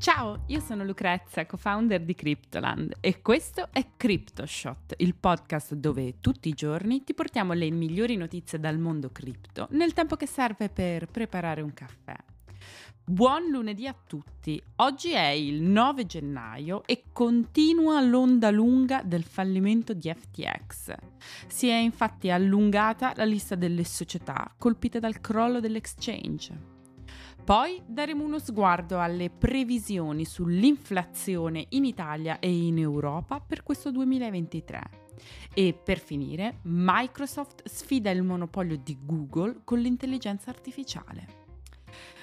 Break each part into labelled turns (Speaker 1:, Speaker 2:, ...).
Speaker 1: Ciao, io sono Lucrezia, co-founder di Cryptoland e questo è CryptoShot, il podcast dove tutti i giorni ti portiamo le migliori notizie dal mondo cripto nel tempo che serve per preparare un caffè. Buon lunedì a tutti, oggi è il 9 gennaio e continua l'onda lunga del fallimento di FTX. Si è infatti allungata la lista delle società colpite dal crollo dell'exchange. Poi daremo uno sguardo alle previsioni sull'inflazione in Italia e in Europa per questo 2023. E per finire, Microsoft sfida il monopolio di Google con l'intelligenza artificiale.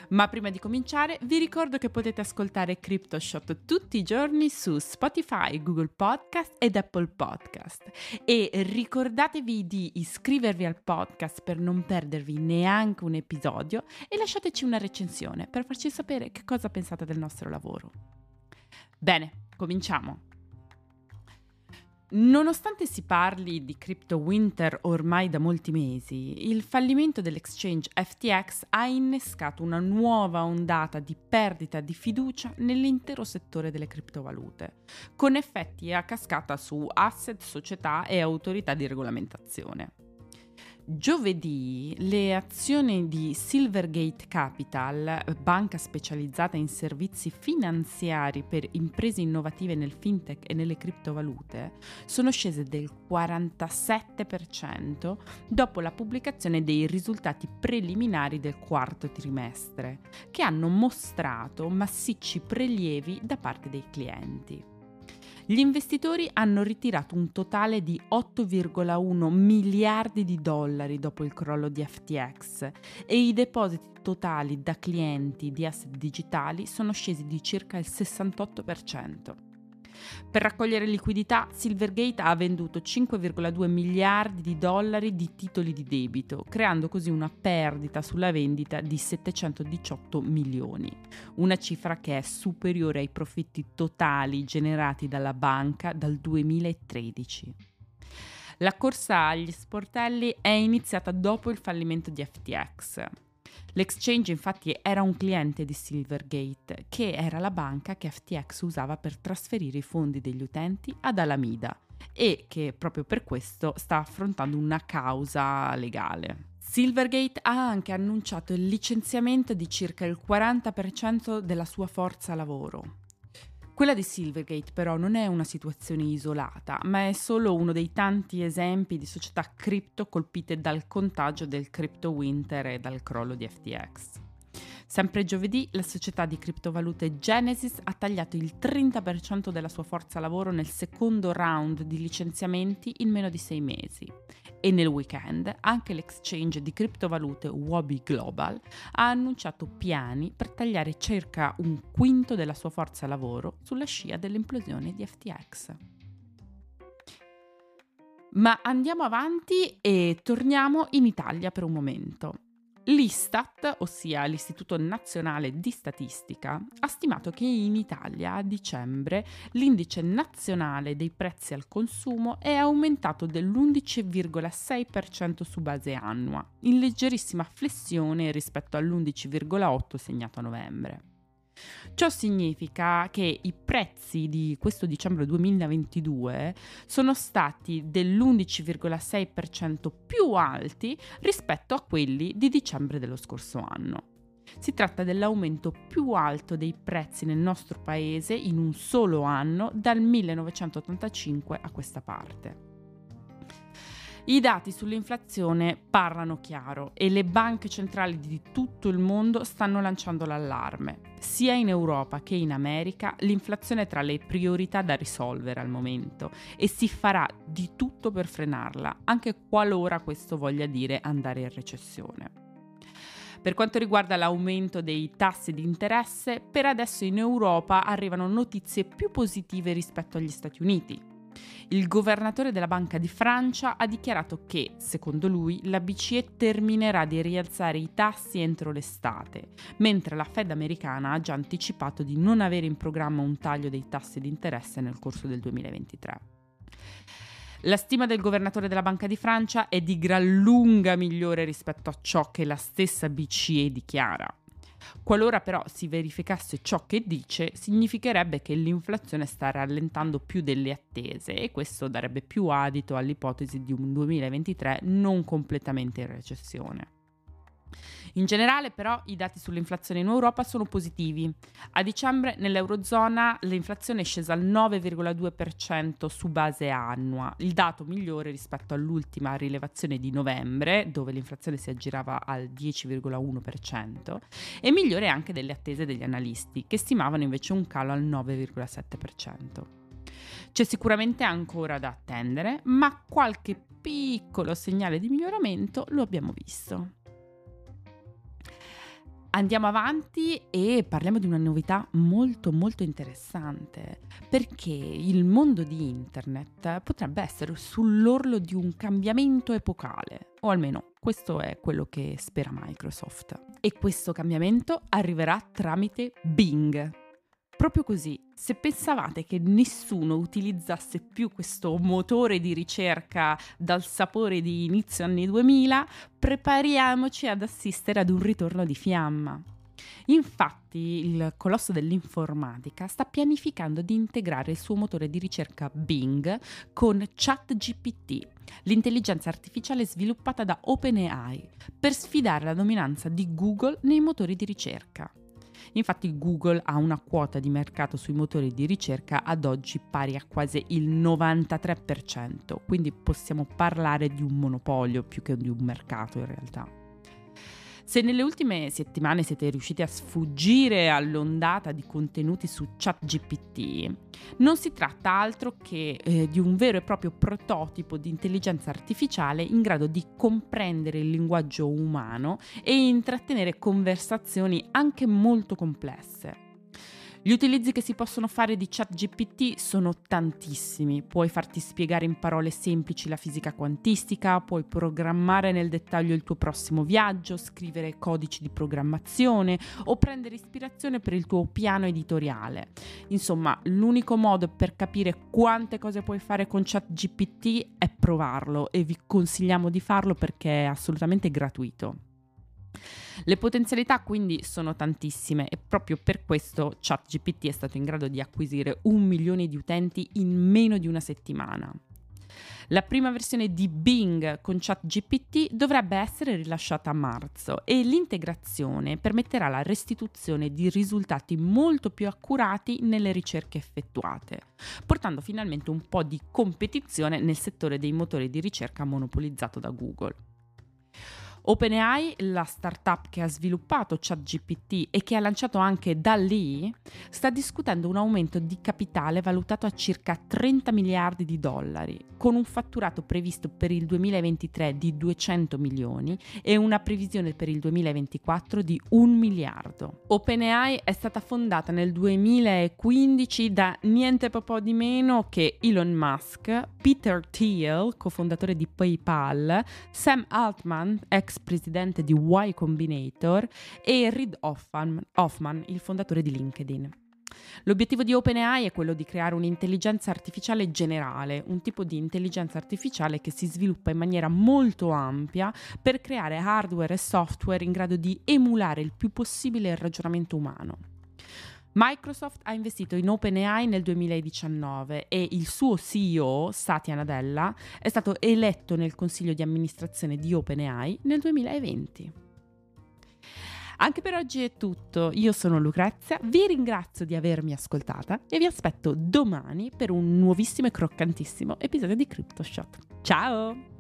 Speaker 1: Ma prima di cominciare vi ricordo che potete ascoltare CryptoShot tutti i giorni su Spotify, Google Podcast ed Apple Podcast. E ricordatevi di iscrivervi al podcast per non perdervi neanche un episodio e lasciateci una recensione per farci sapere che cosa pensate del nostro lavoro. Bene, cominciamo. Nonostante si parli di crypto winter ormai da molti mesi, il fallimento dell'exchange FTX ha innescato una nuova ondata di perdita di fiducia nell'intero settore delle criptovalute, con effetti a cascata su asset, società e autorità di regolamentazione. Giovedì le azioni di Silvergate Capital, banca specializzata in servizi finanziari per imprese innovative nel fintech e nelle criptovalute, sono scese del 47% dopo la pubblicazione dei risultati preliminari del quarto trimestre, che hanno mostrato massicci prelievi da parte dei clienti. Gli investitori hanno ritirato un totale di 8,1 miliardi di dollari dopo il crollo di FTX e i depositi totali da clienti di asset digitali sono scesi di circa il 68%. Per raccogliere liquidità, Silvergate ha venduto 5,2 miliardi di dollari di titoli di debito, creando così una perdita sulla vendita di 718 milioni, una cifra che è superiore ai profitti totali generati dalla banca dal 2013. La corsa agli sportelli è iniziata dopo il fallimento di FTX. L'exchange infatti era un cliente di Silvergate, che era la banca che FTX usava per trasferire i fondi degli utenti ad Alameda e che proprio per questo sta affrontando una causa legale. Silvergate ha anche annunciato il licenziamento di circa il 40% della sua forza lavoro. Quella di Silvergate però non è una situazione isolata, ma è solo uno dei tanti esempi di società cripto colpite dal contagio del crypto winter e dal crollo di FTX. Sempre giovedì la società di criptovalute Genesis ha tagliato il 30% della sua forza lavoro nel secondo round di licenziamenti in meno di sei mesi. E nel weekend anche l'exchange di criptovalute Wabi Global ha annunciato piani per tagliare circa un quinto della sua forza lavoro sulla scia dell'implosione di FTX. Ma andiamo avanti e torniamo in Italia per un momento. L'Istat, ossia l'Istituto Nazionale di Statistica, ha stimato che in Italia a dicembre l'indice nazionale dei prezzi al consumo è aumentato dell'11,6% su base annua, in leggerissima flessione rispetto all'11,8% segnato a novembre. Ciò significa che i prezzi di questo dicembre 2022 sono stati dell'11,6% più alti rispetto a quelli di dicembre dello scorso anno. Si tratta dell'aumento più alto dei prezzi nel nostro paese in un solo anno dal 1985 a questa parte. I dati sull'inflazione parlano chiaro e le banche centrali di tutto il mondo stanno lanciando l'allarme. Sia in Europa che in America l'inflazione è tra le priorità da risolvere al momento e si farà di tutto per frenarla, anche qualora questo voglia dire andare in recessione. Per quanto riguarda l'aumento dei tassi di interesse, per adesso in Europa arrivano notizie più positive rispetto agli Stati Uniti. Il governatore della Banca di Francia ha dichiarato che, secondo lui, la BCE terminerà di rialzare i tassi entro l'estate, mentre la Fed americana ha già anticipato di non avere in programma un taglio dei tassi di interesse nel corso del 2023. La stima del governatore della Banca di Francia è di gran lunga migliore rispetto a ciò che la stessa BCE dichiara. Qualora però si verificasse ciò che dice, significherebbe che l'inflazione sta rallentando più delle attese e questo darebbe più adito all'ipotesi di un 2023 non completamente in recessione. In generale però i dati sull'inflazione in Europa sono positivi. A dicembre nell'Eurozona l'inflazione è scesa al 9,2% su base annua, il dato migliore rispetto all'ultima rilevazione di novembre dove l'inflazione si aggirava al 10,1% e migliore anche delle attese degli analisti che stimavano invece un calo al 9,7%. C'è sicuramente ancora da attendere, ma qualche piccolo segnale di miglioramento lo abbiamo visto. Andiamo avanti e parliamo di una novità molto molto interessante, perché il mondo di internet potrebbe essere sull'orlo di un cambiamento epocale, o almeno questo è quello che spera Microsoft. E questo cambiamento arriverà tramite Bing. Proprio così, se pensavate che nessuno utilizzasse più questo motore di ricerca dal sapore di inizio anni 2000, prepariamoci ad assistere ad un ritorno di fiamma. Infatti il colosso dell'informatica sta pianificando di integrare il suo motore di ricerca Bing con ChatGPT, l'intelligenza artificiale sviluppata da OpenAI, per sfidare la dominanza di Google nei motori di ricerca. Infatti Google ha una quota di mercato sui motori di ricerca ad oggi pari a quasi il 93%, quindi possiamo parlare di un monopolio più che di un mercato in realtà. Se nelle ultime settimane siete riusciti a sfuggire all'ondata di contenuti su ChatGPT, non si tratta altro che eh, di un vero e proprio prototipo di intelligenza artificiale in grado di comprendere il linguaggio umano e intrattenere conversazioni anche molto complesse. Gli utilizzi che si possono fare di ChatGPT sono tantissimi. Puoi farti spiegare in parole semplici la fisica quantistica, puoi programmare nel dettaglio il tuo prossimo viaggio, scrivere codici di programmazione o prendere ispirazione per il tuo piano editoriale. Insomma, l'unico modo per capire quante cose puoi fare con ChatGPT è provarlo e vi consigliamo di farlo perché è assolutamente gratuito. Le potenzialità quindi sono tantissime e proprio per questo ChatGPT è stato in grado di acquisire un milione di utenti in meno di una settimana. La prima versione di Bing con ChatGPT dovrebbe essere rilasciata a marzo e l'integrazione permetterà la restituzione di risultati molto più accurati nelle ricerche effettuate, portando finalmente un po' di competizione nel settore dei motori di ricerca monopolizzato da Google. OpenAI, la startup che ha sviluppato ChatGPT e che ha lanciato anche da lì, sta discutendo un aumento di capitale valutato a circa 30 miliardi di dollari, con un fatturato previsto per il 2023 di 200 milioni e una previsione per il 2024 di 1 miliardo. OpenAI è stata fondata nel 2015 da niente po' di meno che Elon Musk, Peter Thiel, cofondatore di PayPal, Sam Altman, ex presidente di Y Combinator, e Reid Hoffman, Hoffman, il fondatore di LinkedIn. L'obiettivo di OpenAI è quello di creare un'intelligenza artificiale generale, un tipo di intelligenza artificiale che si sviluppa in maniera molto ampia per creare hardware e software in grado di emulare il più possibile il ragionamento umano. Microsoft ha investito in OpenAI nel 2019 e il suo CEO, Satya Nadella, è stato eletto nel consiglio di amministrazione di OpenAI nel 2020. Anche per oggi è tutto, io sono Lucrezia, vi ringrazio di avermi ascoltata e vi aspetto domani per un nuovissimo e croccantissimo episodio di CryptoShot. Ciao!